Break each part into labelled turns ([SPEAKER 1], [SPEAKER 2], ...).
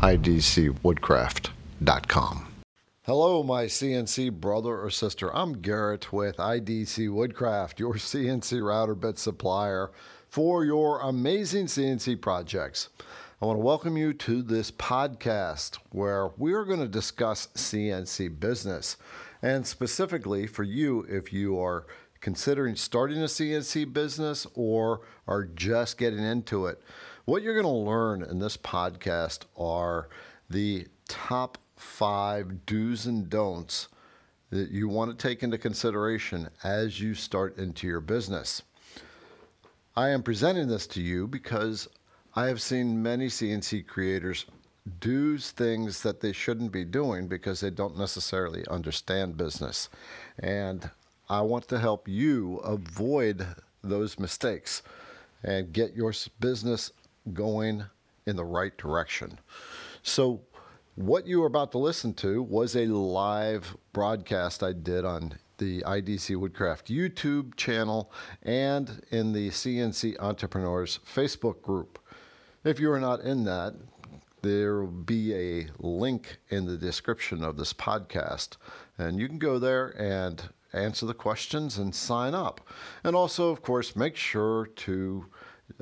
[SPEAKER 1] idcwoodcraft.com. Hello, my CNC brother or sister. I'm Garrett with IDC Woodcraft, your CNC router bit supplier for your amazing CNC projects. I want to welcome you to this podcast where we're going to discuss CNC business. And specifically for you, if you are considering starting a CNC business or are just getting into it, what you're going to learn in this podcast are the top five do's and don'ts that you want to take into consideration as you start into your business. I am presenting this to you because I have seen many CNC creators do things that they shouldn't be doing because they don't necessarily understand business. And I want to help you avoid those mistakes and get your business going in the right direction. So, what you are about to listen to was a live broadcast I did on the IDC Woodcraft YouTube channel and in the CNC Entrepreneurs Facebook group. If you are not in that, there will be a link in the description of this podcast, and you can go there and answer the questions and sign up. And also, of course, make sure to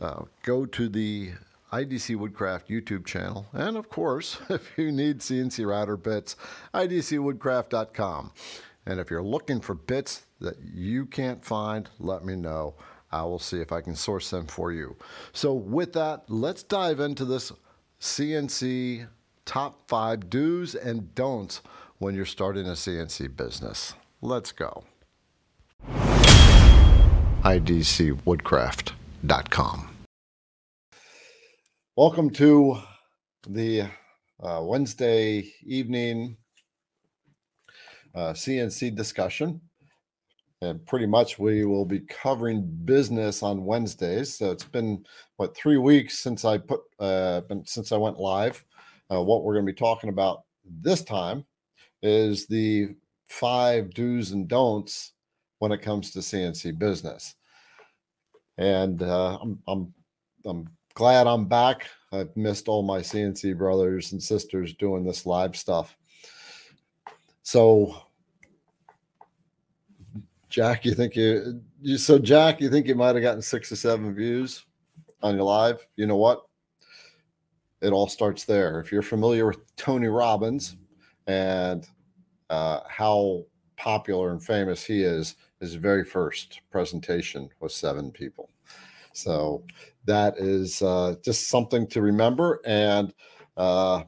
[SPEAKER 1] uh, go to the IDC Woodcraft YouTube channel. And of course, if you need CNC router bits, idcwoodcraft.com. And if you're looking for bits that you can't find, let me know. I will see if I can source them for you. So, with that, let's dive into this CNC top five do's and don'ts when you're starting a CNC business. Let's go. IDCwoodcraft.com. Welcome to the uh, Wednesday evening uh, CNC discussion. And pretty much we will be covering business on Wednesdays. So it's been what three weeks since I put uh, since I went live. Uh, what we're going to be talking about this time is the five do's and don'ts when it comes to CNC business. And uh, I'm, I'm I'm glad I'm back. I've missed all my CNC brothers and sisters doing this live stuff. So, Jack, you think you, you so Jack, you think you might have gotten six or seven views on your live? You know what? It all starts there. If you're familiar with Tony Robbins and uh, how popular and famous he is, his very first presentation was seven people. So that is uh, just something to remember. And uh,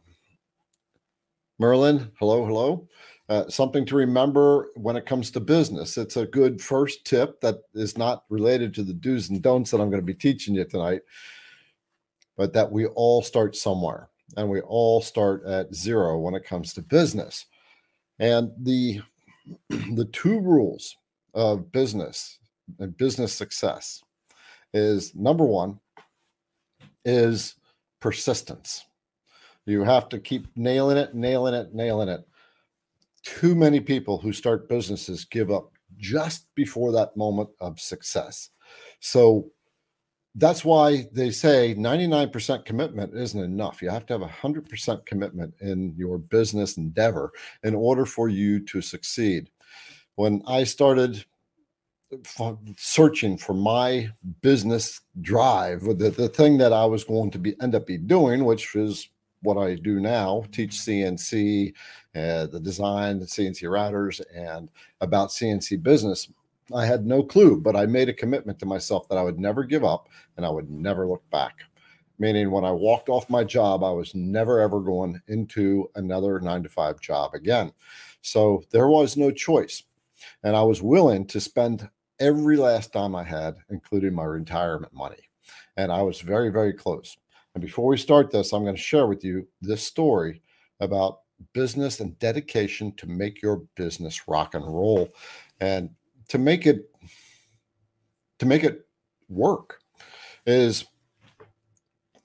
[SPEAKER 1] Merlin, hello, hello. Uh, something to remember when it comes to business. It's a good first tip that is not related to the do's and don'ts that I'm going to be teaching you tonight, but that we all start somewhere and we all start at zero when it comes to business. And the the two rules of business and business success is number one is persistence. You have to keep nailing it, nailing it, nailing it. Too many people who start businesses give up just before that moment of success. So that's why they say 99% commitment isn't enough. You have to have 100% commitment in your business endeavor in order for you to succeed. When I started searching for my business drive, the, the thing that I was going to be end up be doing, which is what I do now, teach CNC, uh, the design, the CNC routers, and about CNC business. I had no clue, but I made a commitment to myself that I would never give up and I would never look back. Meaning, when I walked off my job, I was never ever going into another nine to five job again. So there was no choice. And I was willing to spend every last dime I had, including my retirement money. And I was very, very close. And before we start this, I'm going to share with you this story about business and dedication to make your business rock and roll and to make it to make it work is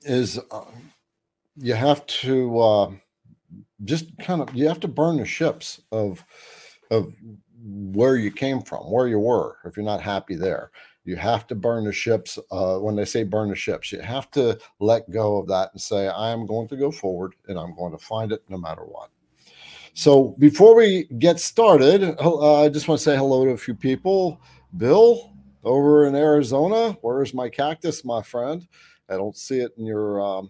[SPEAKER 1] is uh, you have to uh, just kind of you have to burn the ships of of where you came from, where you were, if you're not happy there. You have to burn the ships. Uh, when they say burn the ships, you have to let go of that and say, I am going to go forward and I'm going to find it no matter what. So before we get started, uh, I just want to say hello to a few people. Bill over in Arizona, where's my cactus, my friend? I don't see it in your um,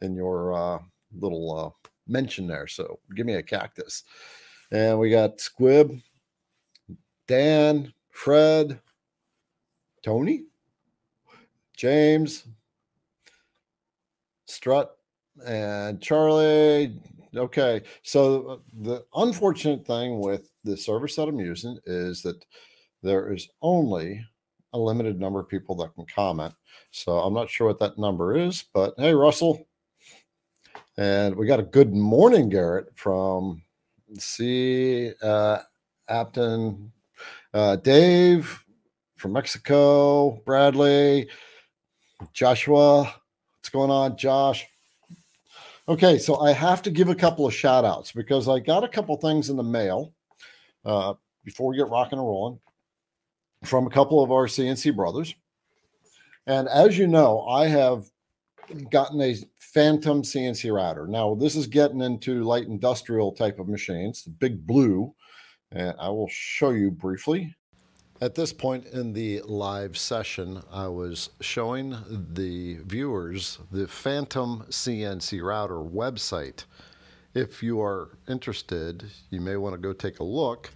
[SPEAKER 1] in your uh, little uh, mention there. So give me a cactus. And we got Squib, Dan, Fred, Tony, James, Strut, and Charlie. Okay. So the unfortunate thing with the service that I'm using is that there is only a limited number of people that can comment. So I'm not sure what that number is, but hey, Russell. And we got a good morning, Garrett, from C. Uh, Apton, uh, Dave from Mexico, Bradley, Joshua. What's going on, Josh? Okay, so I have to give a couple of shout outs because I got a couple things in the mail uh, before we get rocking and rolling from a couple of our CNC brothers. And as you know, I have gotten a Phantom CNC router. Now, this is getting into light industrial type of machines, the big blue, and I will show you briefly. At this point in the live session, I was showing the viewers the Phantom CNC router website. If you are interested, you may want to go take a look.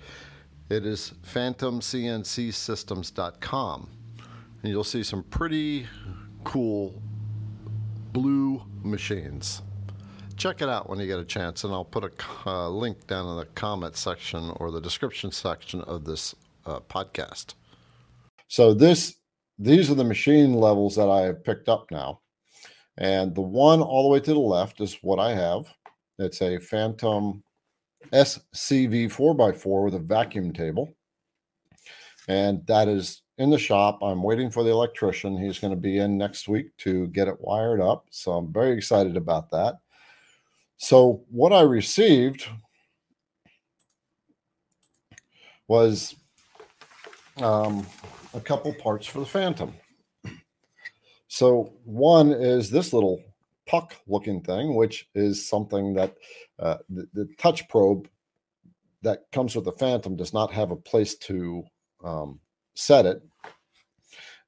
[SPEAKER 1] It is phantomcncsystems.com. And you'll see some pretty cool blue machines. Check it out when you get a chance, and I'll put a uh, link down in the comment section or the description section of this uh, podcast. So this these are the machine levels that I have picked up now. And the one all the way to the left is what I have. It's a Phantom SCV 4x4 with a vacuum table. And that is in the shop. I'm waiting for the electrician. He's going to be in next week to get it wired up. So I'm very excited about that. So, what I received was um, a couple parts for the Phantom. So, one is this little puck looking thing, which is something that uh, the, the, touch probe that comes with the Phantom does not have a place to um, set it.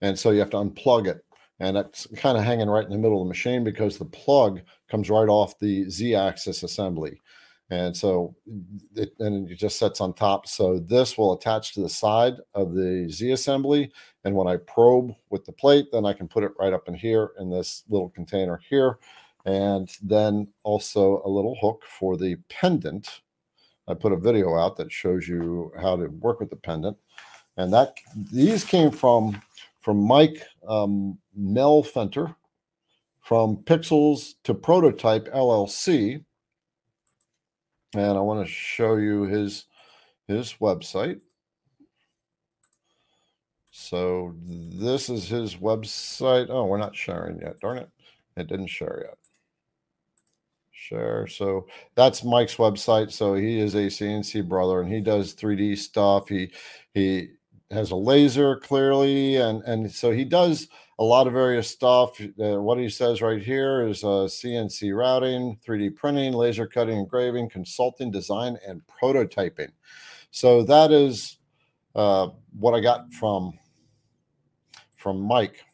[SPEAKER 1] And so you have to unplug it. And it's kind of hanging right in the middle of the machine because the plug comes right off the Z axis assembly. And so it, and it just sets on top. So this will attach to the side of the Z assembly. And when I probe with the plate, then I can put it right up in here in this little container here. And then also a little hook for the pendant. I put a video out that shows you how to work with the pendant. And that these came from from Mike um, Mel Fenter from Pixels to Prototype LLC and I want to show you his his website. So this is his website. Oh, we're not sharing yet. Darn it. It didn't share yet. Share. So that's Mike's website. So he is a CNC brother and he does 3D stuff. He he has a laser clearly and and so he does a lot of various stuff. Uh, what he says right here is uh, CNC routing, 3D printing, laser cutting, engraving, consulting, design, and prototyping. So that is uh, what I got from from Mike.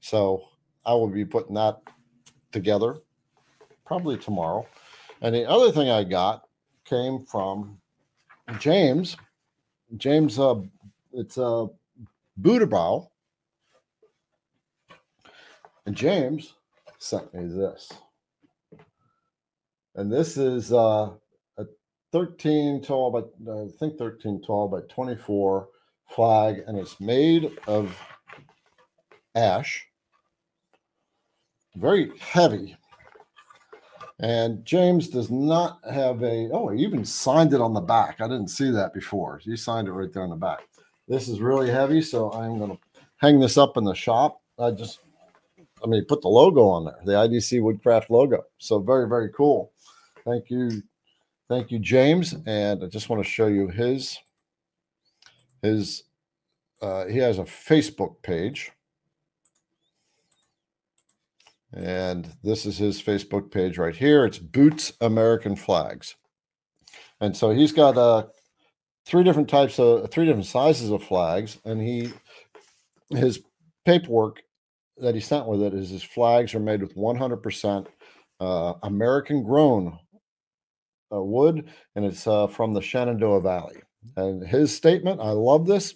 [SPEAKER 1] So I will be putting that together probably tomorrow. And the other thing I got came from James. James, uh, it's a uh, Budabau and James sent me this. And this is uh, a 13 tall by, I think 13 tall by 24 flag, and it's made of ash, very heavy. And James does not have a, oh, he even signed it on the back. I didn't see that before. He signed it right there on the back. This is really heavy, so I'm going to hang this up in the shop. I just I mean, put the logo on there, the IDC Woodcraft logo. So very, very cool. Thank you. Thank you, James. And I just want to show you his his uh, he has a Facebook page. And this is his Facebook page right here. It's Boots American Flags. And so he's got uh, three different types of three different sizes of flags. And he his paperwork that he sent with it is his flags are made with 100% uh, American grown uh, wood, and it's uh, from the Shenandoah Valley. And his statement, I love this,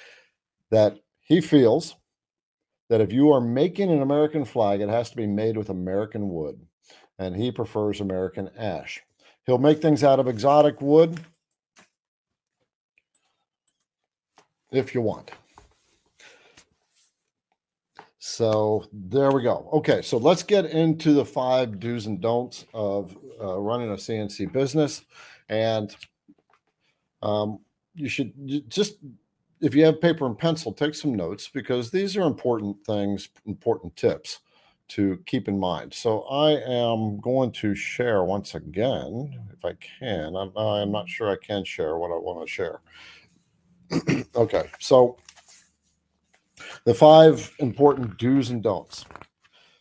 [SPEAKER 1] that he feels that if you are making an American flag, it has to be made with American wood, and he prefers American ash. He'll make things out of exotic wood if you want. So there we go. Okay, so let's get into the five do's and don'ts of uh, running a CNC business. And um, you should just, if you have paper and pencil, take some notes because these are important things, important tips to keep in mind. So I am going to share once again, if I can. I'm, I'm not sure I can share what I want to share. okay, so the five important do's and don'ts.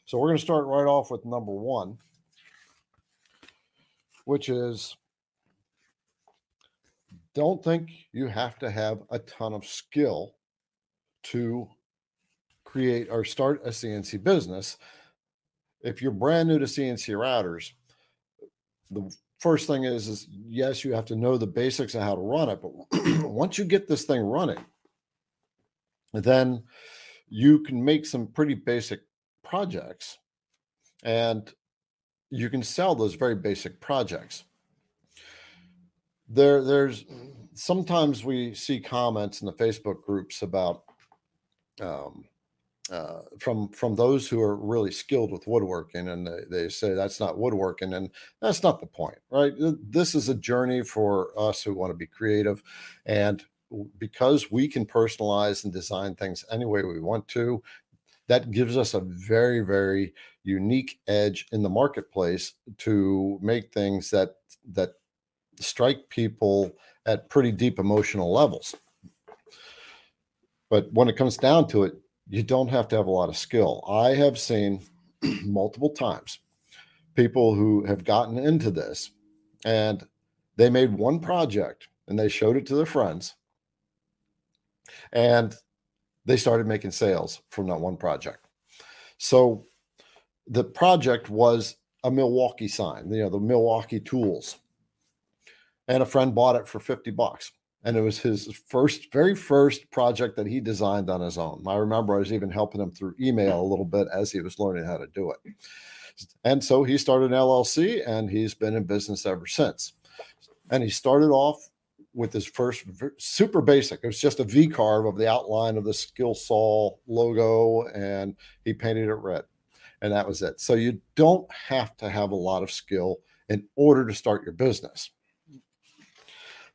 [SPEAKER 1] So we're going to start right off with number one, which is don't think you have to have a ton of skill to create or start a CNC business. If you're brand new to CNC routers, the first thing is, is yes, you have to know the basics of how to run it, but once you get this thing running, then you can make some pretty basic projects. And you can sell those very basic projects. There there's sometimes we see comments in the facebook groups about um, uh, from from those who are really skilled with woodworking and they, they say that's not woodworking and that's not the point right this is a journey for us who want to be creative and because we can personalize and design things any way we want to, that gives us a very, very unique edge in the marketplace to make things that that strike people at pretty deep emotional levels. But when it comes down to it, you don't have to have a lot of skill. I have seen multiple times people who have gotten into this and they made one project and they showed it to their friends and they started making sales from that one project. So the project was a Milwaukee sign, you know, the Milwaukee tools. And a friend bought it for 50 bucks. And it was his first, very first project that he designed on his own. I remember I was even helping him through email a little bit as he was learning how to do it. And so he started an LLC and he's been in business ever since. And he started off with his first super basic. It was just a V carve of the outline of the Skill Saw logo, and he painted it red, and that was it. So you don't have to have a lot of skill in order to start your business.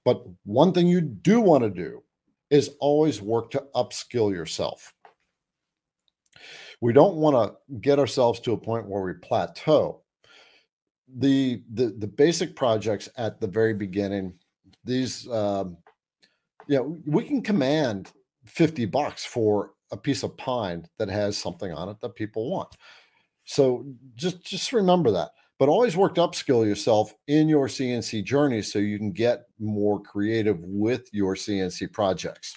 [SPEAKER 1] But one thing you do want to do is always work to upskill yourself. We don't want to get ourselves to a point where we plateau. The, the the basic projects at the very beginning these um, know we can command 50 bucks for a piece of pine that has something on it that people want so just just remember that but always work to upskill yourself in your cnc journey so you can get more creative with your cnc projects.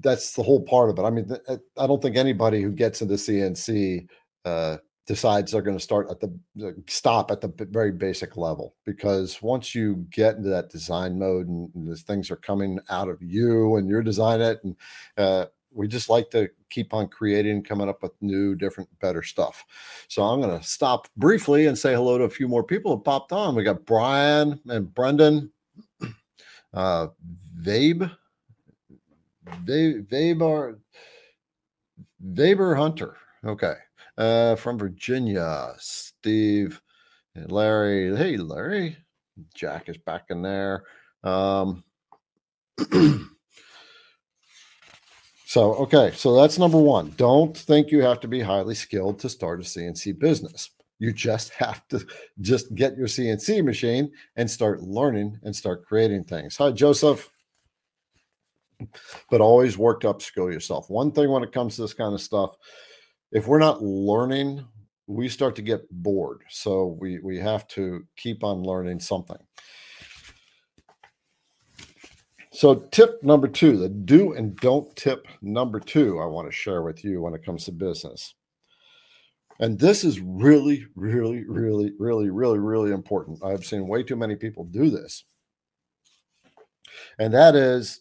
[SPEAKER 1] That's the whole part of it. I mean i don't think anybody who gets into cnc uh, decides they're going to start at the, stop at the very basic level because once you get into that design mode and, and things are coming out of you and you're designing it and uh, we just like to keep on creating coming up with new different better stuff so i'm going to stop briefly and say hello to a few more people who popped on we got brian and brendan uh vabe Vabe, Vaber Hunter. Okay. Uh, from Virginia, Steve and Larry. Hey, Larry. Jack is back in there. Um, so, okay. So that's number one. Don't think you have to be highly skilled to start a CNC business. You just have to just get your CNC machine and start learning and start creating things. Hi, Joseph. but always work to upskill yourself. One thing when it comes to this kind of stuff, if we're not learning, we start to get bored. So we we have to keep on learning something. So tip number two, the do and don't tip number two, I want to share with you when it comes to business. And this is really, really, really, really, really, really important. I've seen way too many people do this. And that is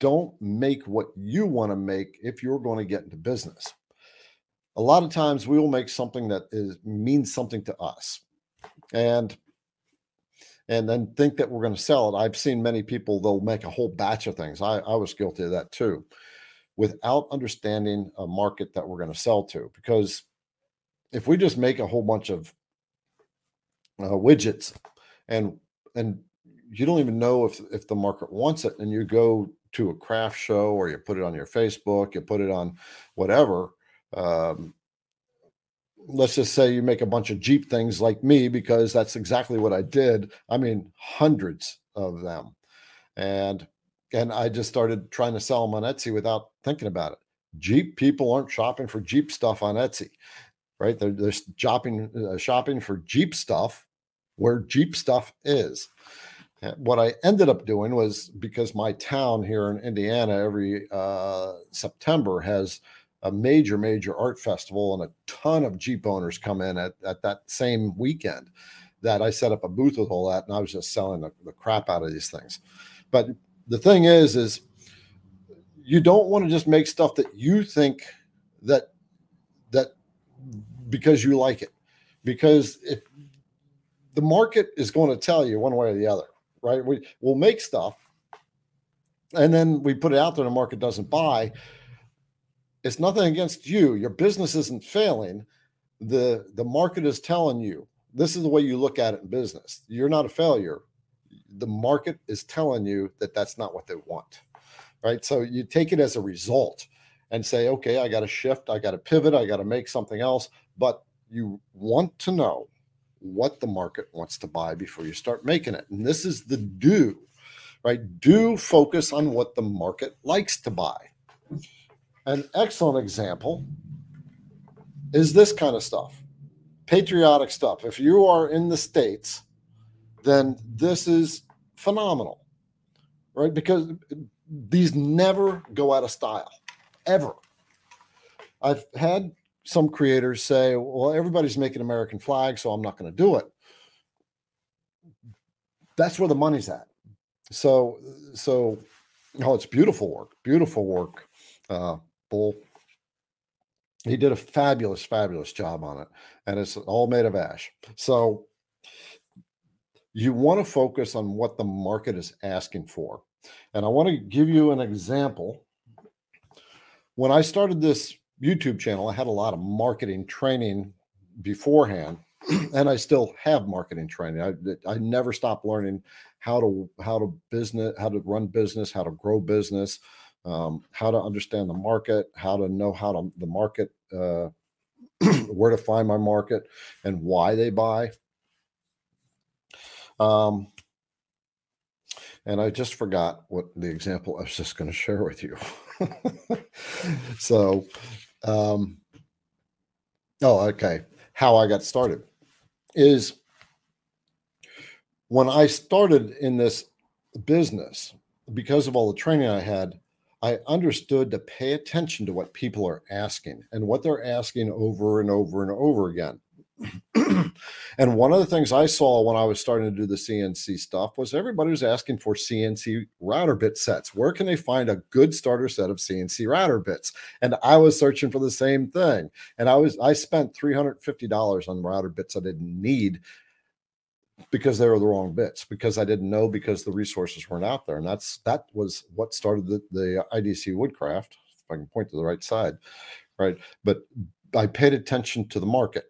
[SPEAKER 1] don't make what you want to make if you're going to get into business. A lot of times we will make something that is means something to us. And and then think that we're going to sell it. I've seen many people they'll make a whole batch of things. I, I was guilty of that too, without understanding a market that we're going to sell to. Because if we just make a whole bunch of uh, widgets and and you don't even know if if the market wants it and you go to a craft show or you put it on your Facebook, you put it on whatever. Um, let's just say you make a bunch of Jeep things like me, because that's exactly what I did. I mean, hundreds of them. And and I just started trying to sell them on Etsy without thinking about it. Jeep people aren't shopping for Jeep stuff on Etsy, right? They're, they're shopping uh, shopping for Jeep stuff where Jeep stuff is what I ended up doing was because my town here in Indiana every uh, September has a major, major art festival, and a ton of Jeep owners come in at, at that same weekend. That I set up a booth with all that, and I was just selling the, the crap out of these things. But the thing is, is you don't want to just make stuff that you think that that because you like it, because if the market is going to tell you one way or the other right? We will make stuff and then we put it out there and the market doesn't buy. It's nothing against you. Your business isn't failing. The the market is telling you this is the way you look at it in business. You're not a failure. The market is telling you that that's not what they want. Right? So you take it as a result and say, okay, I got to shift, I got to pivot, I got to make something else, but you want to know what the market wants to buy before you start making it. And this is the do, right? Do focus on what the market likes to buy. An excellent example is this kind of stuff patriotic stuff. If you are in the States, then this is phenomenal, right? Because these never go out of style, ever. I've had some creators say, well, everybody's making American flag, so I'm not going to do it. That's where the money's at. So, so, oh, it's beautiful work, beautiful work. Uh, He did a fabulous, fabulous job on it, and it's all made of ash. So, you want to focus on what the market is asking for. And I want to give you an example. When I started this YouTube channel, I had a lot of marketing training beforehand, and I still have marketing training. I, I never stop learning how to how to business, how to run business, how to grow business, um, how to understand the market, how to know how to the market, uh, where to find my market, and why they buy. Um, and I just forgot what the example I was just going to share with you. so, um, oh, okay. How I got started is when I started in this business, because of all the training I had, I understood to pay attention to what people are asking and what they're asking over and over and over again. and one of the things I saw when I was starting to do the CNC stuff was everybody was asking for CNC router bit sets. Where can they find a good starter set of CNC router bits? And I was searching for the same thing. And I was I spent $350 on router bits I didn't need because they were the wrong bits because I didn't know because the resources weren't out there. And that's that was what started the, the IDC Woodcraft, if I can point to the right side. Right. But I paid attention to the market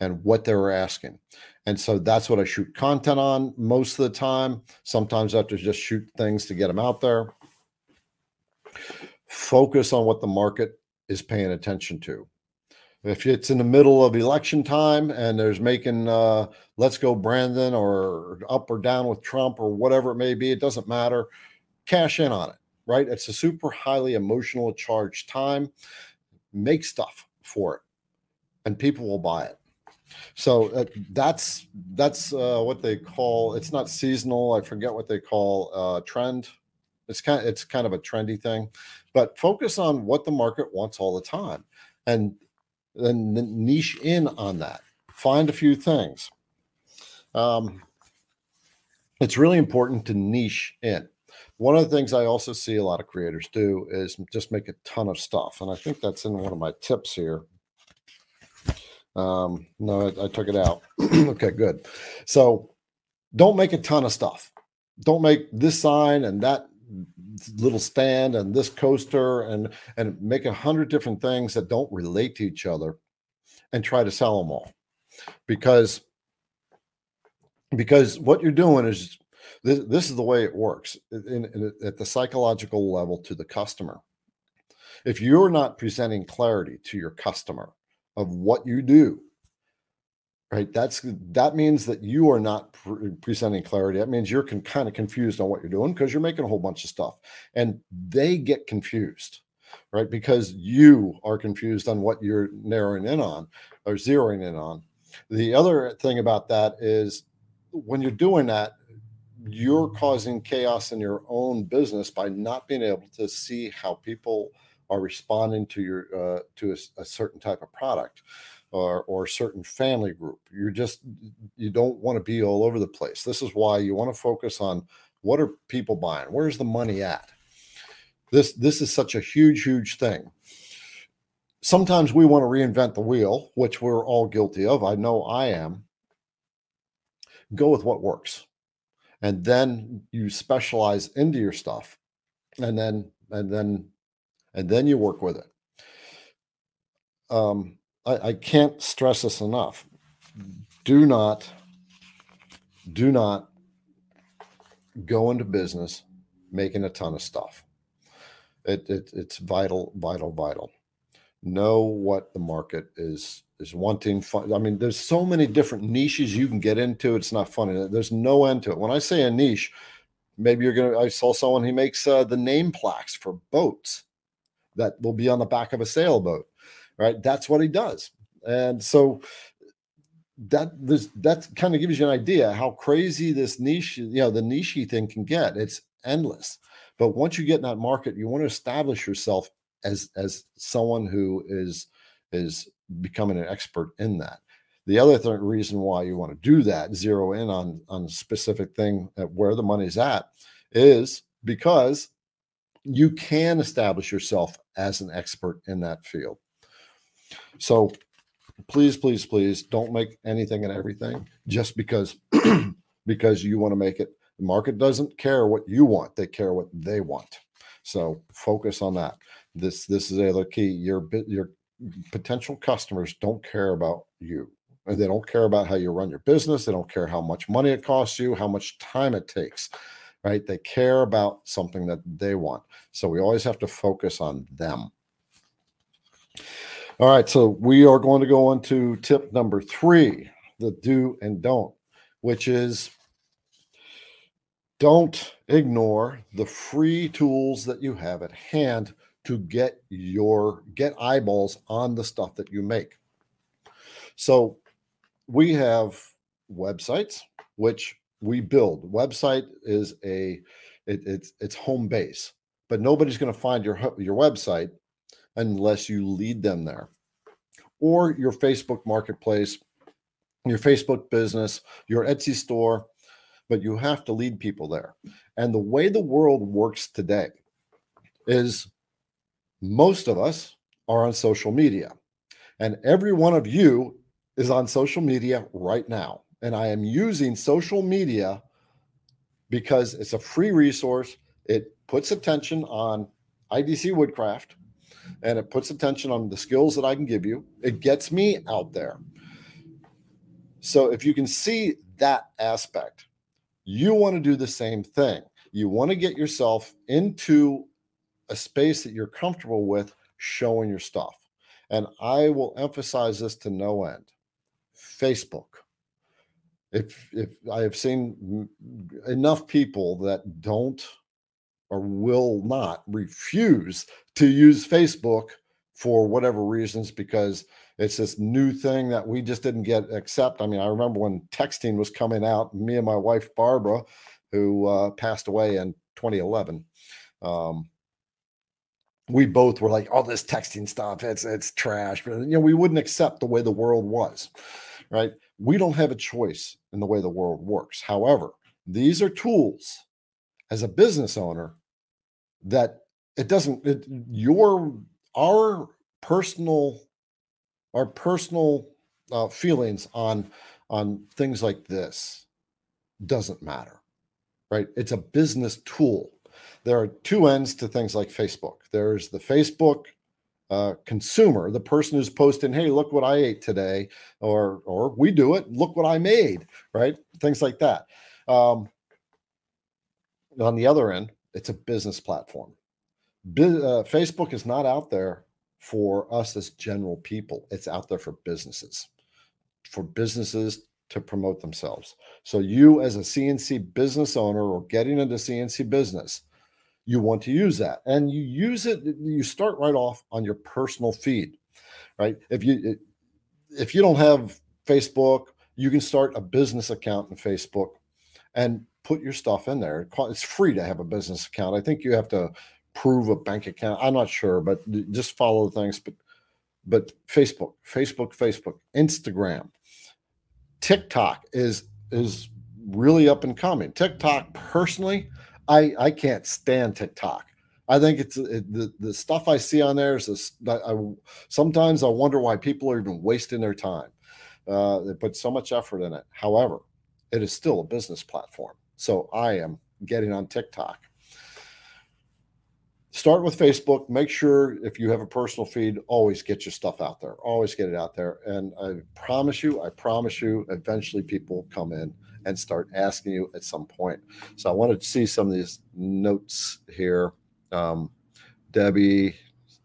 [SPEAKER 1] and what they were asking. And so that's what I shoot content on most of the time. Sometimes I have to just shoot things to get them out there. Focus on what the market is paying attention to. If it's in the middle of election time and there's making uh, let's go Brandon or up or down with Trump or whatever it may be, it doesn't matter. Cash in on it. right? It's a super highly emotional charged time. Make stuff for it, and people will buy it. So uh, that's that's uh, what they call. It's not seasonal. I forget what they call uh, trend. It's kind of, it's kind of a trendy thing, but focus on what the market wants all the time, and then niche in on that. Find a few things. Um, it's really important to niche in. One of the things I also see a lot of creators do is just make a ton of stuff. And I think that's in one of my tips here. Um, no, I, I took it out. okay, good. So don't make a ton of stuff. Don't make this sign and that little stand and this coaster and and make a hundred different things that don't relate to each other and try to sell them all because because what you're doing is this, this is the way it works in, in, at the psychological level to the customer. If you're not presenting clarity to your customer of what you do, right? That's that means that you are not pre- presenting clarity. That means you're con- kind of confused on what you're doing because you're making a whole bunch of stuff, and they get confused, right? Because you are confused on what you're narrowing in on or zeroing in on. The other thing about that is when you're doing that, you're causing chaos in your own business by not being able to see how people are responding to your uh, to a, a, certain type of product or or certain family group. You're just you don't want to be all over the place. This is why you want to focus on what are people buying? Where's the money at? This this is such a huge huge thing. Sometimes we want to reinvent the wheel, which we're all guilty of. I know I am go with what works and then you specialize into your stuff and then and then and then you work with it um I, I can't stress this enough do not do not go into business making a ton of stuff it, it it's vital vital vital know what the market is is wanting. I mean, there's so many different niches you can get into. It's not funny. There's no end to it. When I say a niche, maybe you're gonna. I saw someone he makes uh, the name plaques for boats that will be on the back of a sailboat. Right, that's what he does, and so that this that kind of gives you an idea how crazy this niche, you know, the niche thing can get. It's endless. But once you get in that market, you want to establish yourself as as someone who is is becoming an expert in that. The other th- reason why you want to do that, zero in on on a specific thing where the money's at, is because you can establish yourself as an expert in that field. So please, please, please don't make anything and everything just because because you want to make it. The market doesn't care what you want; they care what they want. So focus on that. This this is the other key. Your your potential customers don't care about you. They don't care about how you run your business. They don't care how much money it costs you, how much time it takes, right? They care about something that they want. So we always have to focus on them. All right, so we are going to go on to tip number three the do and don't, which is don't ignore the free tools that you have at hand to get your get eyeballs on the stuff that you make. So we have websites which we build. Website is a it, it's it's home base, but nobody's going to find your your website unless you lead them there, or your Facebook Marketplace, your Facebook business, your Etsy store. But you have to lead people there. And the way the world works today is most of us are on social media, and every one of you is on social media right now. And I am using social media because it's a free resource. It puts attention on IDC Woodcraft and it puts attention on the skills that I can give you. It gets me out there. So if you can see that aspect, you want to do the same thing. You want to get yourself into a space that you're comfortable with showing your stuff. And I will emphasize this to no end. Facebook. If if I have seen enough people that don't or will not refuse to use Facebook for whatever reasons because it's this new thing that we just didn't get accept. I mean, I remember when texting was coming out, me and my wife Barbara, who uh, passed away in 2011. Um, we both were like, "Oh, this texting stuff, it's it's trash." But you know, we wouldn't accept the way the world was, right? We don't have a choice in the way the world works. However, these are tools as a business owner that it doesn't it, your our personal our personal uh, feelings on on things like this doesn't matter right? It's a business tool. There are two ends to things like facebook. There's the facebook uh, consumer the person who's posting hey look what i ate today or or we do it. Look what i made right? Things like that. Um, on the other end it's a business platform uh, Facebook is not out there for us as general people. It's out there for businesses, for businesses to promote themselves. So you, as a CNC business owner or getting into CNC business, you want to use that, and you use it. You start right off on your personal feed, right? If you if you don't have Facebook, you can start a business account in Facebook and put your stuff in there. It's free to have a business account. I think you have to prove a bank account. I'm not sure, but just follow the things. But but Facebook, Facebook, Facebook, Instagram, TikTok is is really up and coming. TikTok, personally, I I can't stand TikTok. I think it's it, the the stuff I see on there is this. I, sometimes I wonder why people are even wasting their time. Uh, they put so much effort in it. However, it is still a business platform. So I am getting on TikTok start with Facebook. Make sure if you have a personal feed, always get your stuff out there. Always get it out there. And I promise you, I promise you, eventually people will come in and start asking you at some point. So I wanted to see some of these notes here. Um, Debbie,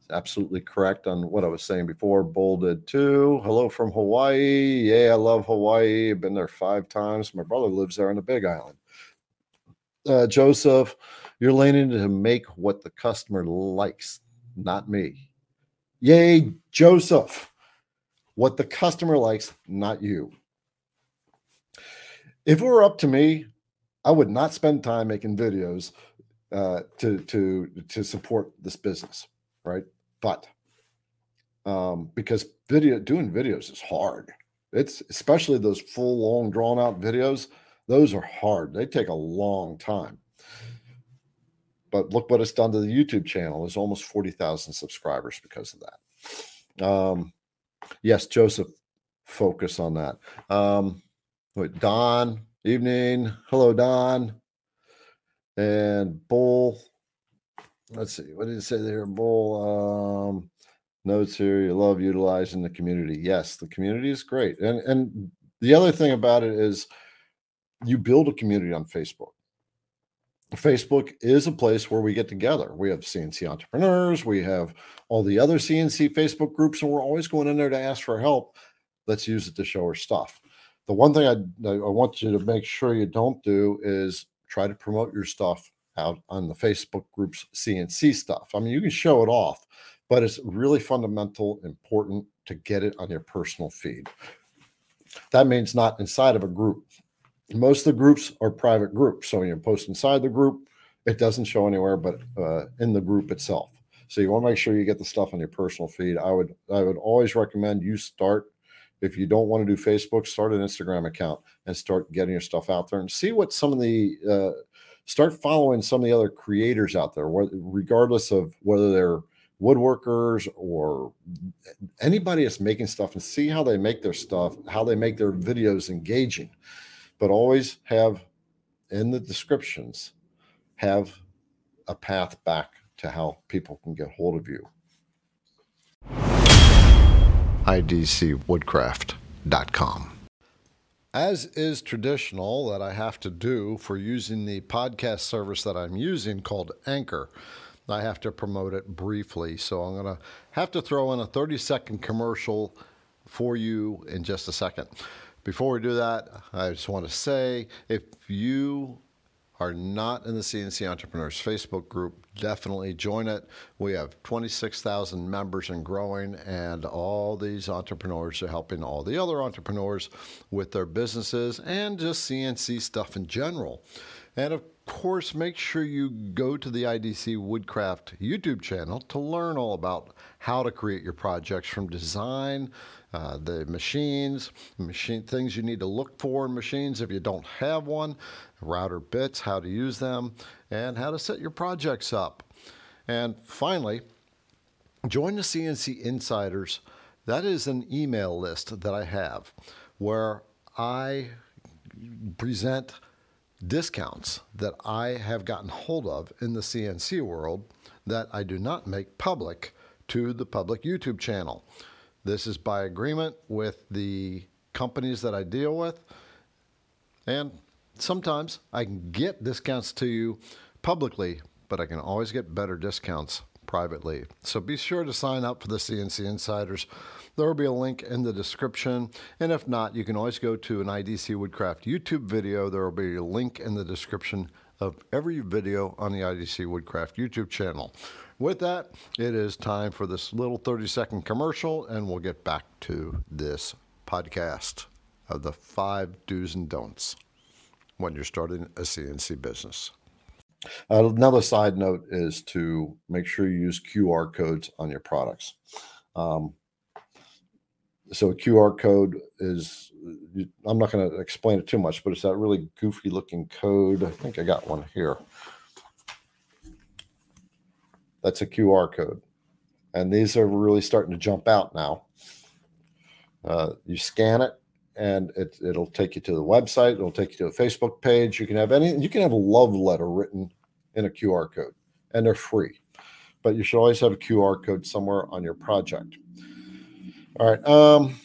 [SPEAKER 1] absolutely correct on what I was saying before. Bolded too. Hello from Hawaii. Yeah, I love Hawaii. I've been there five times. My brother lives there on the Big Island. Uh, Joseph, you're leaning to make what the customer likes, not me. Yay, Joseph. What the customer likes, not you. If it were up to me, I would not spend time making videos uh, to to to support this business, right? But um, because video doing videos is hard. It's especially those full, long, drawn out videos. Those are hard. They take a long time. But look what it's done to the YouTube channel. There's almost 40,000 subscribers because of that. Um, yes, Joseph, focus on that. Um, wait, Don, evening. Hello, Don. And Bull. Let's see. What did it say there? Bull. Um, notes here. You love utilizing the community. Yes, the community is great. And and the other thing about it is you build a community on Facebook. Facebook is a place where we get together. We have CNC entrepreneurs, we have all the other CNC Facebook groups, and we're always going in there to ask for help. Let's use it to show our stuff. The one thing I, I want you to make sure you don't do is try to promote your stuff out on the Facebook groups CNC stuff. I mean, you can show it off, but it's really fundamental, important to get it on your personal feed. That means not inside of a group most of the groups are private groups. So when you post inside the group, it doesn't show anywhere but uh, in the group itself. So you want to make sure you get the stuff on your personal feed. I would I would always recommend you start if you don't want to do Facebook, start an Instagram account and start getting your stuff out there and see what some of the uh, start following some of the other creators out there, regardless of whether they're woodworkers or anybody that's making stuff and see how they make their stuff, how they make their videos engaging but always have in the descriptions have a path back to how people can get hold of you. IDCwoodcraft.com. As is traditional that I have to do for using the podcast service that I'm using called Anchor, I have to promote it briefly. So I'm going to have to throw in a 30 second commercial for you in just a second. Before we do that, I just want to say if you are not in the CNC Entrepreneurs Facebook group, definitely join it. We have 26,000 members and growing, and all these entrepreneurs are helping all the other entrepreneurs with their businesses and just CNC stuff in general. And of course, make sure you go to the IDC Woodcraft YouTube channel to learn all about how to create your projects from design uh, the machines, machine things you need to look for in machines if you don't have one, router bits, how to use them, and how to set your projects up. And finally, join the CNC Insiders. That is an email list that I have where I present discounts that I have gotten hold of in the CNC world that I do not make public to the public YouTube channel. This is by agreement with the companies that I deal with. And sometimes I can get discounts to you publicly, but I can always get better discounts privately. So be sure to sign up for the CNC Insiders. There will be a link in the description. And if not, you can always go to an IDC Woodcraft YouTube video. There will be a link in the description of every video on the IDC Woodcraft YouTube channel. With that, it is time for this little 30 second commercial, and we'll get back to this podcast of the five do's and don'ts when you're starting a CNC business. Another side note is to make sure you use QR codes on your products. Um, so a QR code is I'm not going to explain it too much, but it's that really goofy looking code. I think I got one here. That's a QR code. And these are really starting to jump out now. Uh, you scan it and it, it'll take you to the website. It'll take you to a Facebook page. You can have any, you can have a love letter written in a QR code and they're free, but you should always have a QR code somewhere on your project. All right. Um,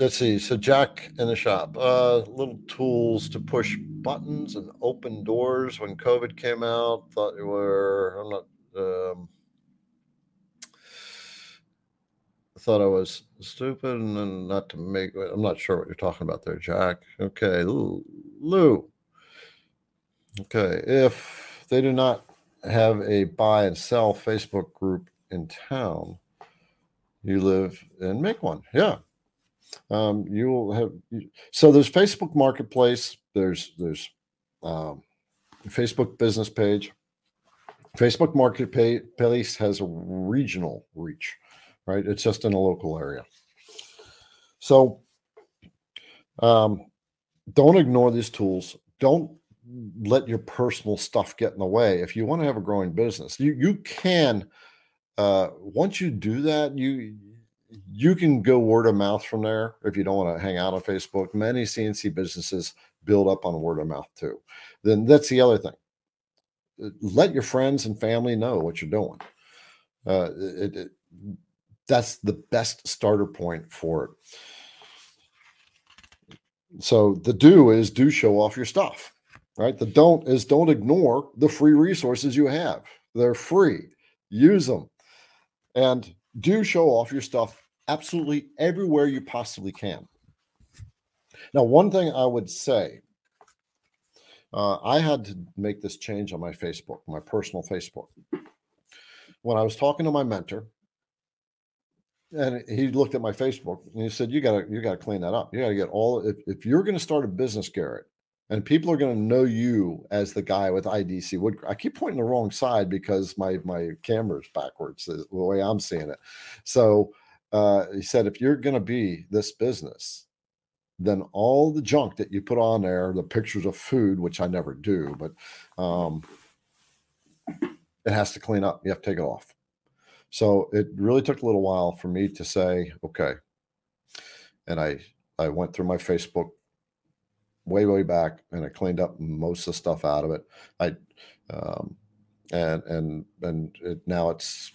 [SPEAKER 1] let's see. So Jack in the shop, uh, little tools to push buttons and open doors when COVID came out. Thought you were. I'm not. Um, thought I was stupid and not to make. I'm not sure what you're talking about there, Jack. Okay, Lou. Okay, if they do not have a buy and sell Facebook group in town, you live and make one. Yeah, um, you will have so there's Facebook Marketplace. There's there's um, Facebook business page. Facebook Marketplace has a regional reach, right? It's just in a local area. So um, don't ignore these tools. Don't let your personal stuff get in the way. If you want to have a growing business, you you can. Uh, once you do that, you you can go word of mouth from there if you don't want to hang out on Facebook. Many CNC businesses build up on word of mouth too. Then that's the other thing. Uh, let your friends and family know what you're doing. Uh, it, it, that's the best starter point for it. So the do is do show off your stuff, right? The don't is don't ignore the free resources you have. They're free. Use them. And do show off your stuff absolutely everywhere you possibly can. Now, one thing I would say, uh, I had to make this change on my Facebook, my personal Facebook. When I was talking to my mentor, and he looked at my Facebook and he said, "You got to, you got to clean that up. You got to get all. If, if you're going to start a business, Garrett, and people are going to know you as the guy with IDC wood. I keep pointing the wrong side because my my camera's backwards the way I'm seeing it. So uh, he said, if you're going to be this business, then all the junk that you put on there, the pictures of food, which I never do, but um, it has to clean up. You have to take it off. So it really took a little while for me to say, okay. And I I went through my Facebook way way back and i cleaned up most of the stuff out of it. I um, and and and it, now it's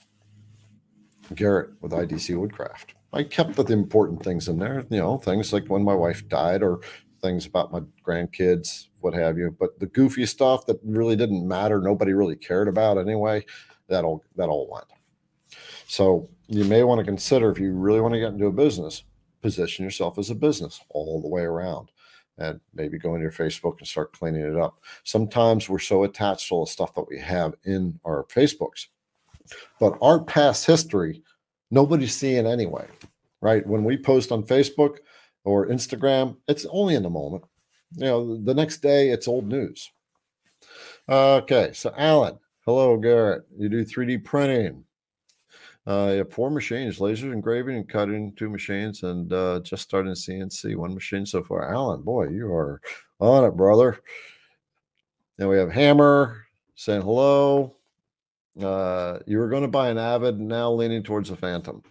[SPEAKER 1] garrett with idc woodcraft. I kept the important things in there you know things like when my wife died or things about my grandkids what have you. But the goofy stuff that really didn't matter nobody really cared about anyway that all that all went. So you may want to consider if you really want to get into a business position yourself as a business all the way around and maybe go into your Facebook and start cleaning it up. Sometimes we're so attached to all the stuff that we have in our Facebooks, but our past history, nobody's seeing anyway, right? When we post on Facebook or Instagram, it's only in the moment. You know, the next day it's old news. Okay, so Alan, hello, Garrett. You do 3D printing. Uh, four machines, laser engraving, and cutting, two machines, and uh, just starting CNC, one machine so far. Alan, boy, you are on it, brother. Then we have Hammer saying hello. Uh, you were going to buy an Avid, now leaning towards a Phantom.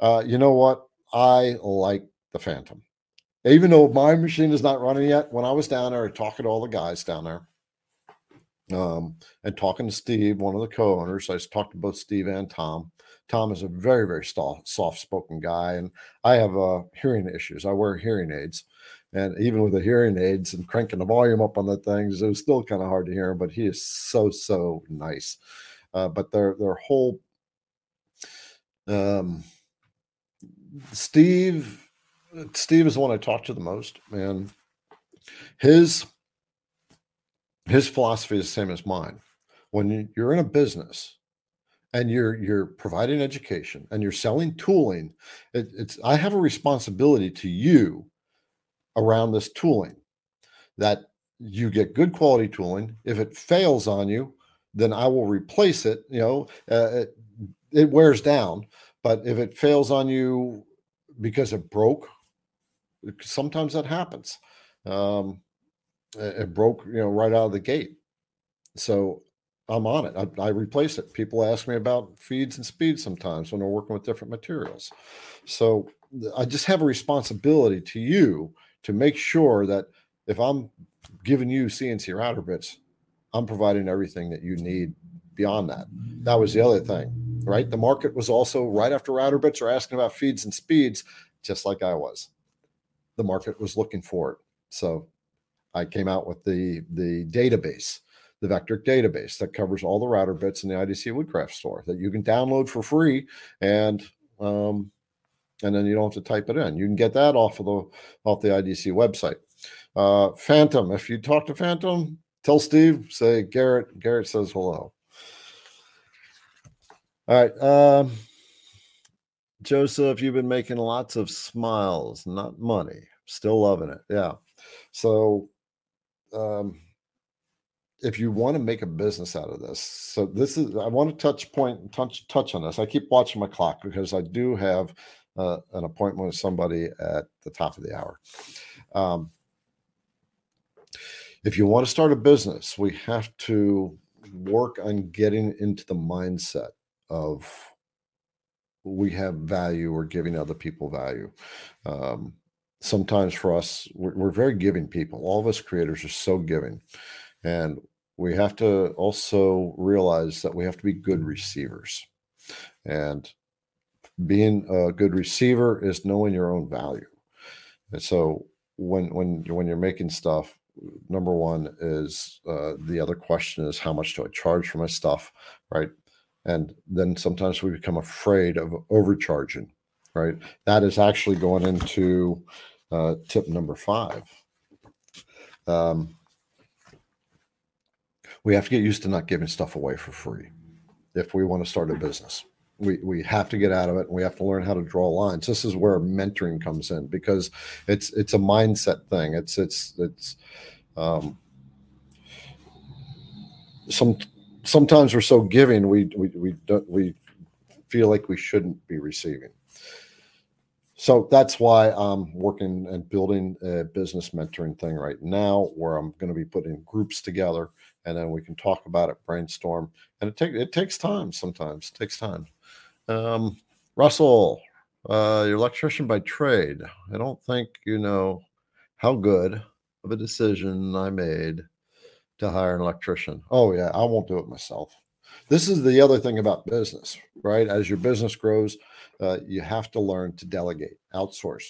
[SPEAKER 1] Uh, you know what? I like the Phantom. Even though my machine is not running yet, when I was down there talking to all the guys down there, um, and talking to Steve, one of the co-owners, I just talked to both Steve and Tom. Tom is a very, very soft-spoken guy, and I have uh, hearing issues. I wear hearing aids, and even with the hearing aids and cranking the volume up on the things, it was still kind of hard to hear him. But he is so, so nice. Uh, but their their whole um, Steve Steve is the one I talk to the most, and his his philosophy is the same as mine. When you're in a business and you're you're providing education and you're selling tooling, it, it's I have a responsibility to you around this tooling that you get good quality tooling. If it fails on you, then I will replace it. You know, uh, it, it wears down, but if it fails on you because it broke, sometimes that happens. Um, it broke, you know, right out of the gate. So I'm on it. I, I, replace it. People ask me about feeds and speeds sometimes when they're working with different materials. So I just have a responsibility to you to make sure that if I'm giving you CNC router bits, I'm providing everything that you need beyond that. That was the other thing, right? The market was also right after router bits are asking about feeds and speeds, just like I was. The market was looking for it. So I came out with the the database, the Vectric database that covers all the router bits in the IDC Woodcraft store that you can download for free, and um, and then you don't have to type it in. You can get that off of the off the IDC website. Uh, Phantom, if you talk to Phantom, tell Steve, say Garrett. Garrett says hello. All right. Um, Joseph, you've been making lots of smiles, not money. Still loving it. Yeah. So um, if you want to make a business out of this, so this is I want to touch point touch touch on this. I keep watching my clock because I do have uh, an appointment with somebody at the top of the hour. Um, if you want to start a business, we have to work on getting into the mindset of we have value or giving other people value. Um, sometimes for us, we're, we're very giving people. All of us creators are so giving. And we have to also realize that we have to be good receivers. And being a good receiver is knowing your own value. And so when when when you're making stuff, number one is uh, the other question is how much do I charge for my stuff, right? And then sometimes we become afraid of overcharging right? That is actually going into uh, tip number five. Um, we have to get used to not giving stuff away for free if we want to start a business. We, we have to get out of it and we have to learn how to draw lines. This is where mentoring comes in because it's it's a mindset thing. It's it's it's um, some sometimes we're so giving we we we don't we feel like we shouldn't be receiving so that's why I'm working and building a business mentoring thing right now, where I'm going to be putting groups together, and then we can talk about it, brainstorm, and it takes it takes time. Sometimes it takes time. Um, Russell, uh, you're electrician by trade. I don't think you know how good of a decision I made to hire an electrician. Oh yeah, I won't do it myself. This is the other thing about business, right? As your business grows, uh, you have to learn to delegate, outsource.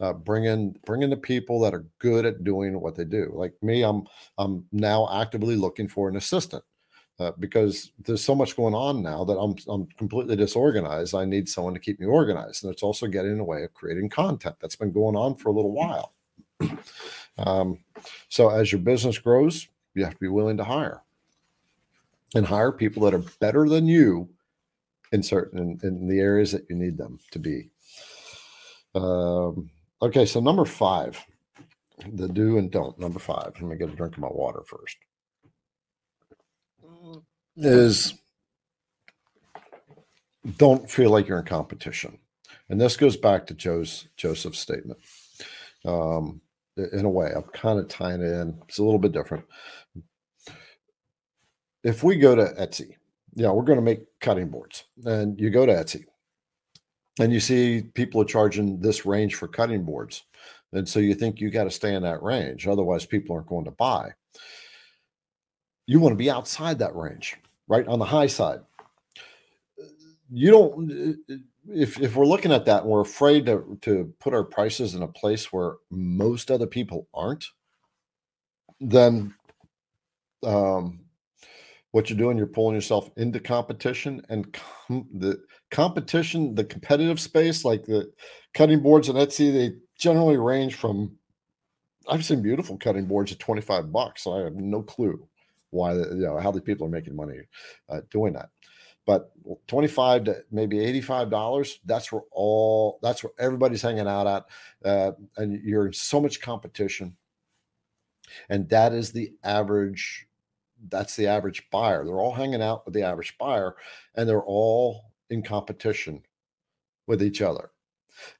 [SPEAKER 1] Uh, bring in bring in the people that are good at doing what they do. Like me, I'm I'm now actively looking for an assistant uh, because there's so much going on now that I'm I'm completely disorganized. I need someone to keep me organized, and it's also getting in the way of creating content that's been going on for a little while. um, so as your business grows, you have to be willing to hire and hire people that are better than you in certain in, in the areas that you need them to be. Um, okay, so number five, the do and don't. Number five. Let me get a drink of my water first. Is don't feel like you're in competition, and this goes back to Joe's Joseph's statement. Um, in a way, I'm kind of tying it in. It's a little bit different. If we go to Etsy, yeah, we're going to make cutting boards, and you go to Etsy, and you see people are charging this range for cutting boards, and so you think you got to stay in that range, otherwise people aren't going to buy. You want to be outside that range, right on the high side. You don't if if we're looking at that and we're afraid to to put our prices in a place where most other people aren't, then um, what you're doing, you're pulling yourself into competition and com- the competition, the competitive space, like the cutting boards and Etsy, they generally range from. I've seen beautiful cutting boards at 25 bucks. So I have no clue why, you know, how the people are making money uh, doing that but 25 to maybe 85 dollars that's where all that's where everybody's hanging out at uh, and you're in so much competition and that is the average that's the average buyer they're all hanging out with the average buyer and they're all in competition with each other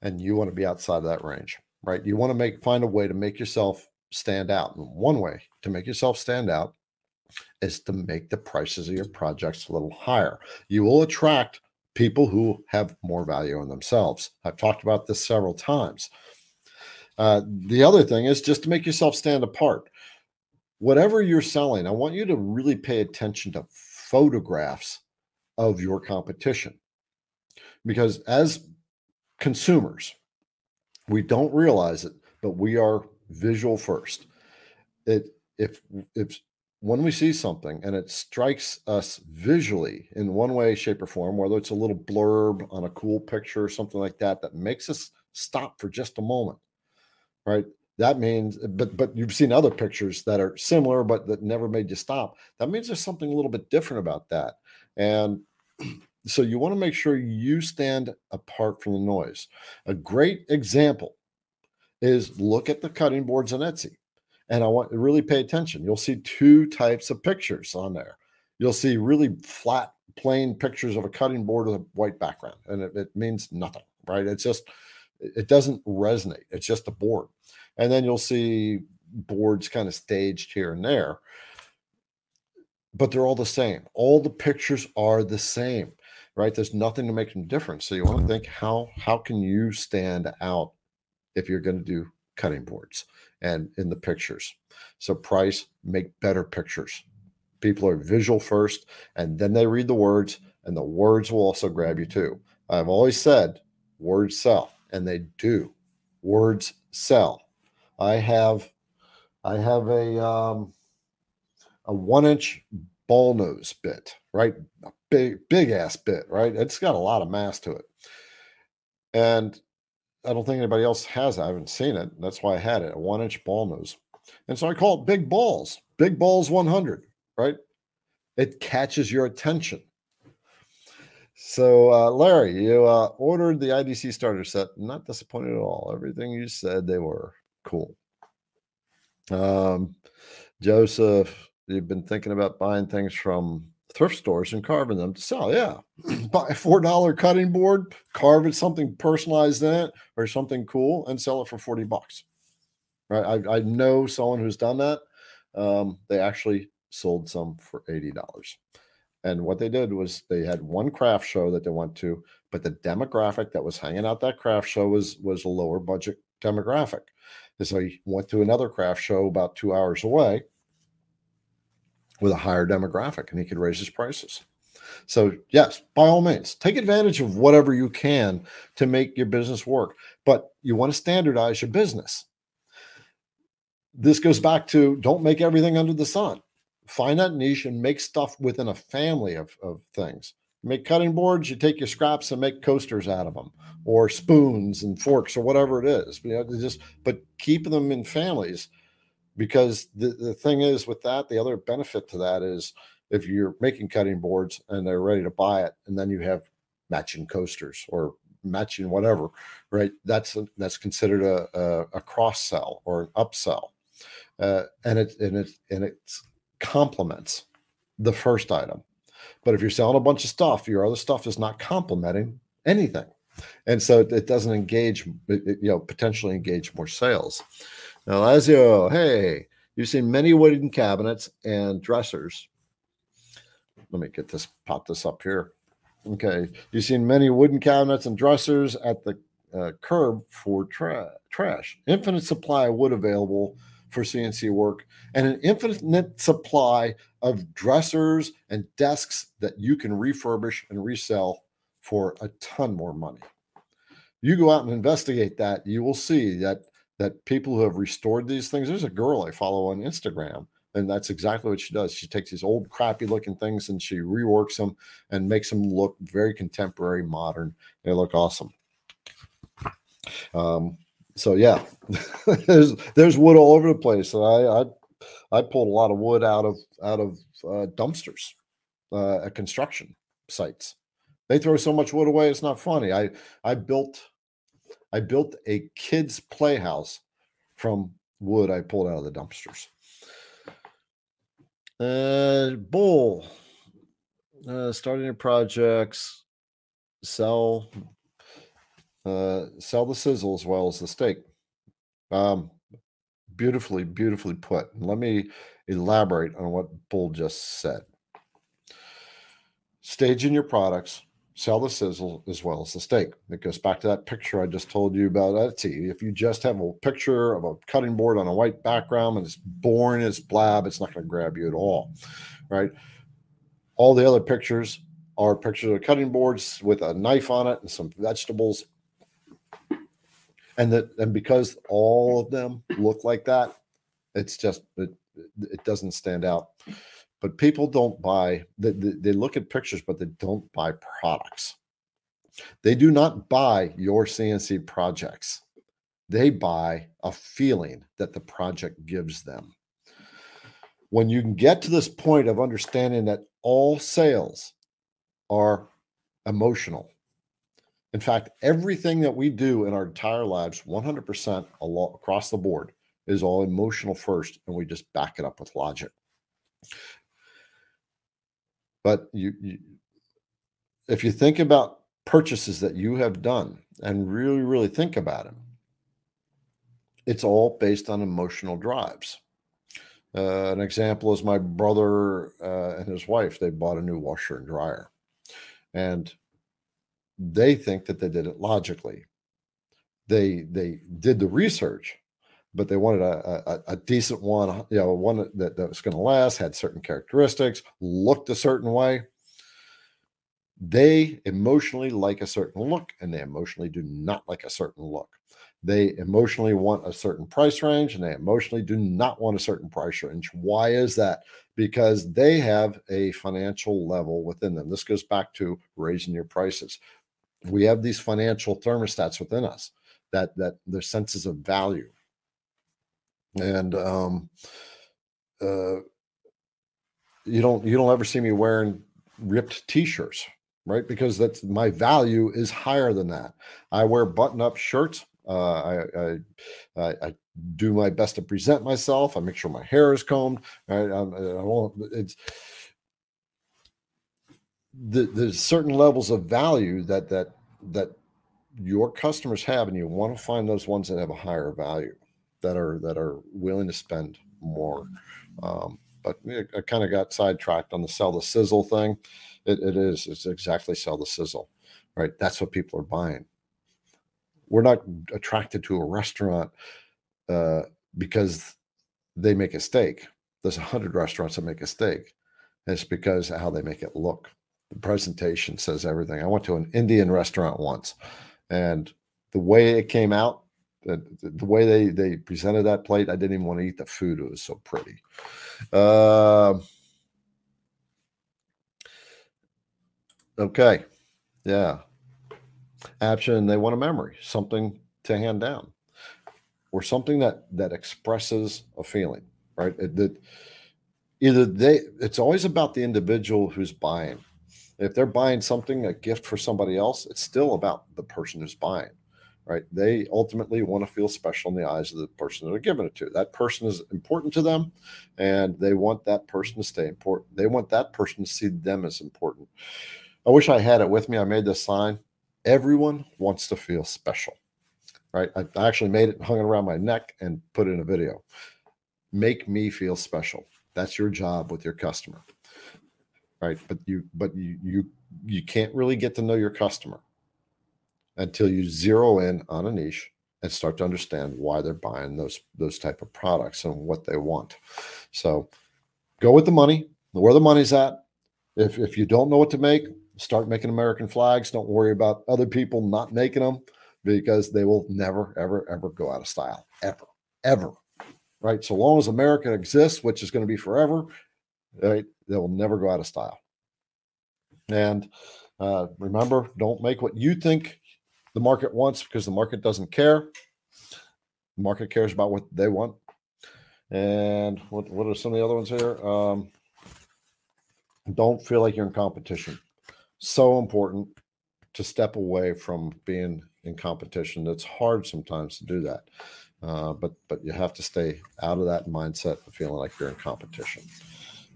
[SPEAKER 1] and you want to be outside of that range right you want to make find a way to make yourself stand out and one way to make yourself stand out is to make the prices of your projects a little higher. You will attract people who have more value in themselves. I've talked about this several times. Uh, the other thing is just to make yourself stand apart. Whatever you're selling, I want you to really pay attention to photographs of your competition. Because as consumers, we don't realize it, but we are visual first. It if if when we see something and it strikes us visually in one way, shape, or form, whether it's a little blurb on a cool picture or something like that, that makes us stop for just a moment, right? That means, but but you've seen other pictures that are similar, but that never made you stop. That means there's something a little bit different about that, and so you want to make sure you stand apart from the noise. A great example is look at the cutting boards on Etsy and I want to really pay attention. You'll see two types of pictures on there. You'll see really flat, plain pictures of a cutting board with a white background, and it, it means nothing, right? It's just, it doesn't resonate. It's just a board. And then you'll see boards kind of staged here and there, but they're all the same. All the pictures are the same, right? There's nothing to make them different. So you want to think how how can you stand out if you're going to do cutting boards? and in the pictures. So price, make better pictures. People are visual first, and then they read the words, and the words will also grab you too. I've always said words sell, and they do. Words sell. I have, I have a um, a one inch ball nose bit, right? A big, big ass bit, right? It's got a lot of mass to it. And I don't think anybody else has. I haven't seen it. That's why I had it a one inch ball nose. And so I call it Big Balls, Big Balls 100, right? It catches your attention. So, uh, Larry, you uh, ordered the IDC starter set. Not disappointed at all. Everything you said, they were cool. Um, Joseph, you've been thinking about buying things from thrift stores and carving them to sell. Yeah. Buy a four dollar cutting board, carve it something personalized in it or something cool, and sell it for 40 bucks. Right. I, I know someone who's done that. Um, they actually sold some for $80. And what they did was they had one craft show that they went to, but the demographic that was hanging out that craft show was was a lower budget demographic. And so he went to another craft show about two hours away with a higher demographic and he could raise his prices. So, yes, by all means, take advantage of whatever you can to make your business work, but you want to standardize your business. This goes back to don't make everything under the sun. Find that niche and make stuff within a family of, of things. make cutting boards, you take your scraps and make coasters out of them, or spoons and forks, or whatever it is. You know, just but keep them in families, because the the thing is with that, the other benefit to that is if you're making cutting boards and they're ready to buy it, and then you have matching coasters or matching whatever, right? That's a, that's considered a, a, a cross sell or an upsell, uh, and it and it and it complements the first item. But if you're selling a bunch of stuff, your other stuff is not complementing anything, and so it, it doesn't engage, you know, potentially engage more sales. Lazio, hey, you've seen many wooden cabinets and dressers. Let me get this, pop this up here. Okay, you've seen many wooden cabinets and dressers at the uh, curb for tra- trash. Infinite supply of wood available for CNC work, and an infinite supply of dressers and desks that you can refurbish and resell for a ton more money. You go out and investigate that, you will see that that people who have restored these things. There's a girl I follow on Instagram, and that's exactly what she does. She takes these old crappy looking things and she reworks them and makes them look very contemporary, modern. They look awesome. Um, so yeah, there's there's wood all over the place. I, I I pulled a lot of wood out of out of uh, dumpsters uh, at construction sites. They throw so much wood away; it's not funny. I I built I built a kids' playhouse from wood I pulled out of the dumpsters. Uh, bull, uh, starting your projects, sell uh, sell the sizzle as well as the steak. Um, beautifully, beautifully put. let me elaborate on what Bull just said. Staging your products, sell the sizzle as well as the steak. It goes back to that picture I just told you about Etsy. If you just have a picture of a cutting board on a white background and it's boring as blab, it's not going to grab you at all, right? All the other pictures are pictures of cutting boards with a knife on it and some vegetables and that and because all of them look like that it's just it, it doesn't stand out but people don't buy they, they look at pictures but they don't buy products. They do not buy your cnc projects. They buy a feeling that the project gives them. When you can get to this point of understanding that all sales are emotional in fact, everything that we do in our entire lives, 100% across the board, is all emotional first, and we just back it up with logic. But you, you if you think about purchases that you have done and really, really think about them, it's all based on emotional drives. Uh, an example is my brother uh, and his wife. They bought a new washer and dryer, and they think that they did it logically. They they did the research, but they wanted a, a, a decent one, you know, one that, that was going to last, had certain characteristics, looked a certain way. They emotionally like a certain look, and they emotionally do not like a certain look. They emotionally want a certain price range, and they emotionally do not want a certain price range. Why is that? Because they have a financial level within them. This goes back to raising your prices we have these financial thermostats within us that that their senses of value and um uh you don't you don't ever see me wearing ripped t-shirts right because that's my value is higher than that i wear button-up shirts uh, I, I, I do my best to present myself. I make sure my hair is combed. I, I, I won't. It's the, there's certain levels of value that that that your customers have, and you want to find those ones that have a higher value, that are that are willing to spend more. Um, but I kind of got sidetracked on the sell the sizzle thing. It, it is it's exactly sell the sizzle, right? That's what people are buying. We're not attracted to a restaurant uh, because they make a steak. There's a hundred restaurants that make a steak. It's because how they make it look the presentation says everything. I went to an Indian restaurant once, and the way it came out, the, the way they they presented that plate, I didn't even want to eat the food. It was so pretty. Uh, Okay. Yeah. Action, they want a memory, something to hand down, or something that that expresses a feeling, right? That either they it's always about the individual who's buying. If they're buying something, a gift for somebody else, it's still about the person who's buying right? They ultimately want to feel special in the eyes of the person that they're giving it to. That person is important to them, and they want that person to stay important. They want that person to see them as important. I wish I had it with me. I made this sign. Everyone wants to feel special, right? I actually made it, hung it around my neck, and put in a video. Make me feel special. That's your job with your customer, right? But you, but you, you, you can't really get to know your customer until you zero in on a niche and start to understand why they're buying those those type of products and what they want. So go with the money, where the money's at. If if you don't know what to make, start making American flags. Don't worry about other people not making them because they will never, ever, ever go out of style. Ever, ever. Right. So long as America exists, which is going to be forever, right, they will never go out of style. And uh, remember, don't make what you think the market wants because the market doesn't care. The market cares about what they want. And what, what are some of the other ones here? Um, don't feel like you're in competition. So important to step away from being in competition. It's hard sometimes to do that. Uh, but but you have to stay out of that mindset of feeling like you're in competition.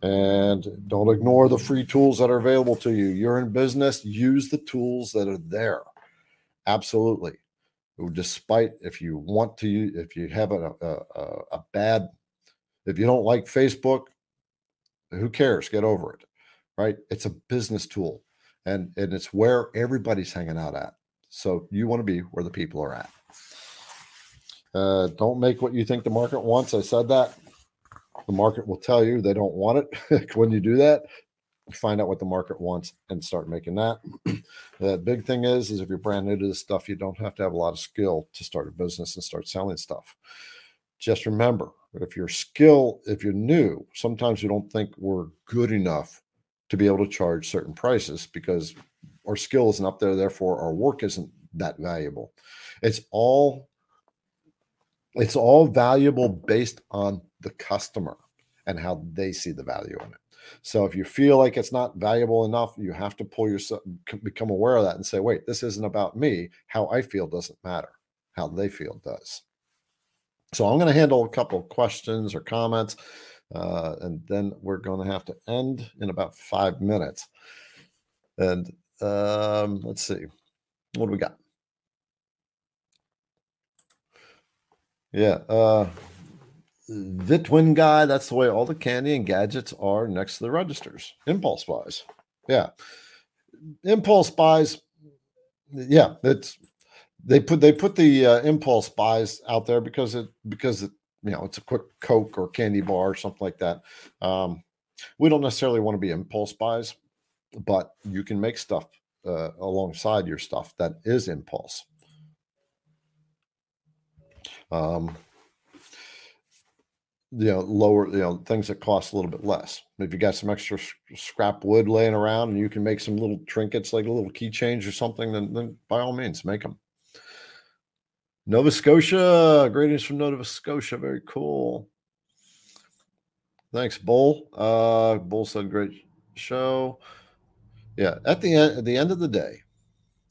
[SPEAKER 1] And don't ignore the free tools that are available to you. You're in business, use the tools that are there. Absolutely. Despite if you want to, if you have a, a, a bad, if you don't like Facebook, who cares? Get over it, right? It's a business tool, and and it's where everybody's hanging out at. So you want to be where the people are at. Uh, don't make what you think the market wants. I said that. The market will tell you they don't want it when you do that find out what the market wants and start making that. the big thing is, is if you're brand new to this stuff, you don't have to have a lot of skill to start a business and start selling stuff. Just remember, if you're skill, if you're new, sometimes we don't think we're good enough to be able to charge certain prices because our skill isn't up there. Therefore, our work isn't that valuable. It's all it's all valuable based on the customer and how they see the value in it. So if you feel like it's not valuable enough, you have to pull yourself, become aware of that and say, wait, this isn't about me. How I feel doesn't matter. How they feel does. So I'm going to handle a couple of questions or comments, uh, and then we're going to have to end in about five minutes. And um, let's see, what do we got? Yeah. Uh, the twin guy, that's the way all the candy and gadgets are next to the registers. Impulse buys. Yeah. Impulse buys. Yeah, it's they put they put the uh, impulse buys out there because it because it you know it's a quick coke or candy bar or something like that um, we don't necessarily want to be impulse buys but you can make stuff uh, alongside your stuff that is impulse um, you know lower you know things that cost a little bit less. If you got some extra scrap wood laying around and you can make some little trinkets like a little keychains or something then, then by all means make them nova scotia greetings from nova scotia very cool. Thanks bull. Uh bull said great show. Yeah at the end at the end of the day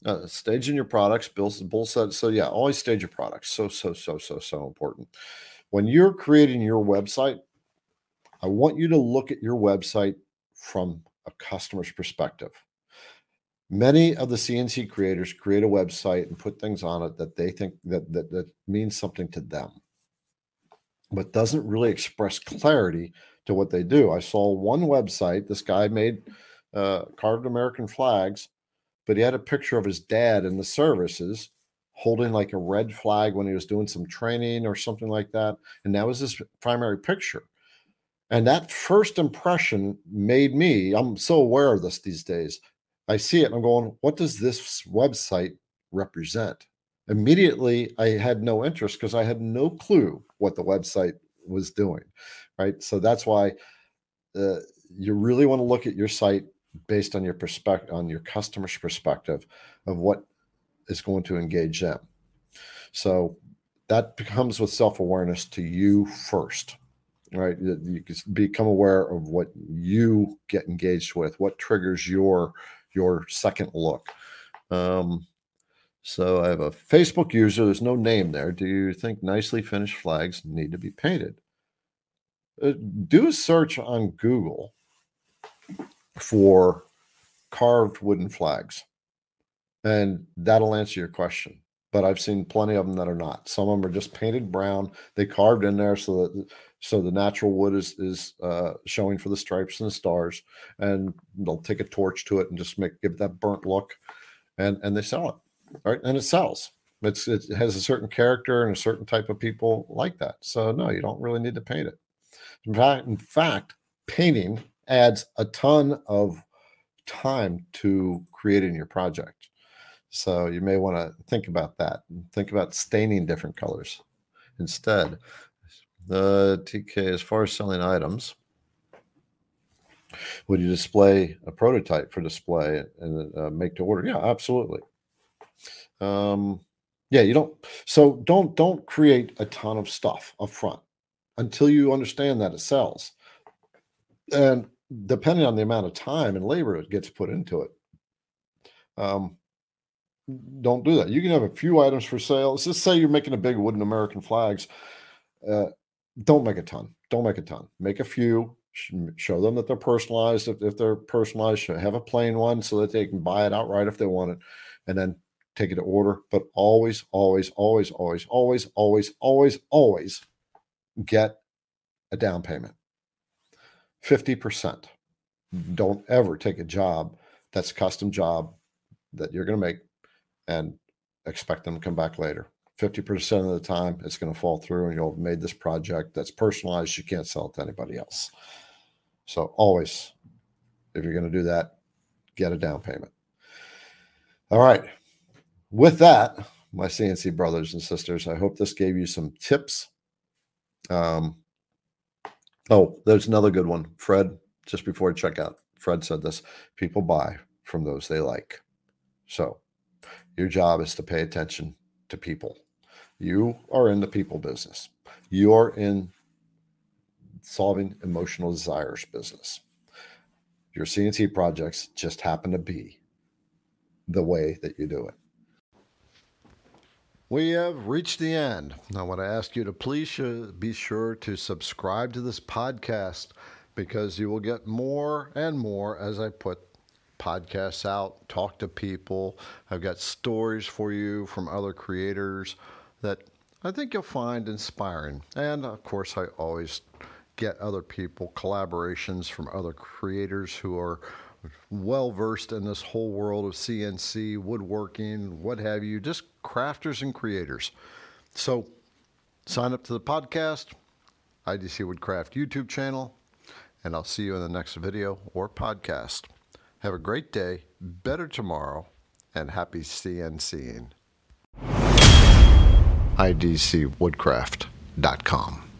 [SPEAKER 1] uh, staging your products bull said so yeah always stage your products. So so so so so important when you're creating your website, I want you to look at your website from a customer's perspective. Many of the CNC creators create a website and put things on it that they think that that, that means something to them, but doesn't really express clarity to what they do. I saw one website. This guy made uh, carved American flags, but he had a picture of his dad in the services holding like a red flag when he was doing some training or something like that. And that was his primary picture. And that first impression made me, I'm so aware of this these days. I see it and I'm going, what does this website represent? Immediately, I had no interest because I had no clue what the website was doing. Right. So that's why uh, you really want to look at your site based on your perspective, on your customer's perspective of what is going to engage them. So that comes with self awareness to you first, right? You can become aware of what you get engaged with, what triggers your your second look. Um, so I have a Facebook user. There's no name there. Do you think nicely finished flags need to be painted? Uh, do a search on Google for carved wooden flags, and that'll answer your question. But I've seen plenty of them that are not. Some of them are just painted brown. They carved in there so that so the natural wood is is uh, showing for the stripes and the stars, and they'll take a torch to it and just make give that burnt look, and and they sell it right? And it sells. It's it has a certain character and a certain type of people like that. So no, you don't really need to paint it. In fact, in fact, painting adds a ton of time to creating your project. So you may want to think about that. Think about staining different colors instead. The TK, as far as selling items, would you display a prototype for display and uh, make to order? Yeah, absolutely. Um, yeah, you don't. So don't don't create a ton of stuff up front until you understand that it sells. And depending on the amount of time and labor it gets put into it, um, don't do that. You can have a few items for sale. Let's just say you're making a big wooden American flags. Uh, don't make a ton. Don't make a ton. Make a few. Show them that they're personalized. If, if they're personalized, have a plain one so that they can buy it outright if they want it, and then take it to order, but always, always, always, always, always, always, always, always get a down payment. 50%. Don't ever take a job that's a custom job that you're going to make and expect them to come back later. 50% of the time, it's going to fall through and you'll have made this project that's personalized. You can't sell it to anybody else. So, always, if you're going to do that, get a down payment. All right with that, my CNC brothers and sisters, I hope this gave you some tips. Um, oh, there's another good one. Fred, just before I check out, Fred said this people buy from those they like. So your job is to pay attention to people. You are in the people business, you are in solving emotional desires business. Your CNC projects just happen to be the way that you do it. We have reached the end. I want to ask you to please be sure to subscribe to this podcast because you will get more and more as I put podcasts out, talk to people. I've got stories for you from other creators that I think you'll find inspiring. And of course, I always get other people, collaborations from other creators who are well versed in this whole world of CNC, woodworking, what have you, just crafters and creators. So sign up to the podcast, IDC Woodcraft YouTube channel, and I'll see you in the next video or podcast. Have a great day, better tomorrow, and happy CNCing. IDCWoodcraft.com